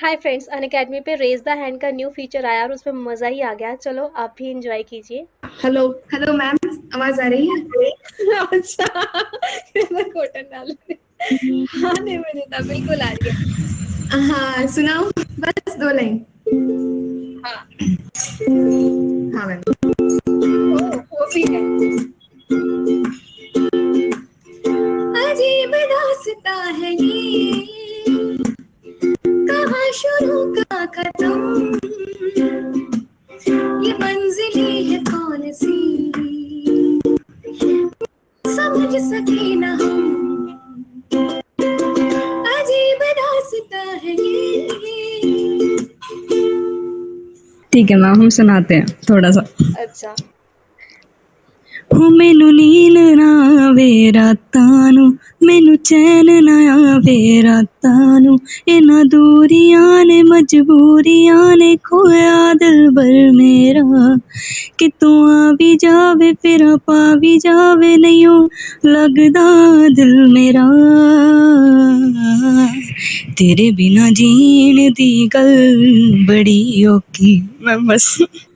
हाय friends Unacademy पे raise the hand का new feature आया और उसमें मज़ा ही आ गया। चलो आप भी इंजॉय कीजिए। हेलो हेलो मैम आवाज़ आ रही है? अच्छा कॉटन डाल हाँ। नहीं मुझे तो बिल्कुल आ रही है। हाँ सुनाओ बस दो लाइन। हाँ। हाँ मैम ओ, वो भी है। अजीब रास्ता है ये। शुरू का खत्म ये मंजिलें है कौन सी समझ सके ना हम अजीब रास्ता है ठीक है मैम, हम सुनाते हैं थोड़ा सा। अच्छा। ਹੋ ਮੈਨੂੰ ਨੀਂਦ ਨਾ ਆਵੇ ਰਾਤਾਂ ਨੂੰ, ਮੈਨੂੰ ਚੈਨ ਨਾ ਆਵੇ ਰਾਤਾਂ ਨੂੰ। ਇਹਨਾਂ ਦੂਰੀਆਂ ਨੇ, ਮਜਬੂਰੀਆਂ ਨੇ ਖੋਇਆ ਦਿਲਬਰ ਮੇਰਾ। ਕਿਤੋਂ ਆ ਵੀ ਜਾਵੇ, ਫਿਰ ਪਾ ਵੀ ਜਾਵੇ ਨਹੀਂ ਓ ਲੱਗਦਾ ਦਿਲ ਮੇਰਾ। ਤੇਰੇ ਬਿਨਾ ਜੀਣ ਦੀ ਗੱਲ ਬੜੀ ਔਖੀ, ਮੈਂ ਬਸ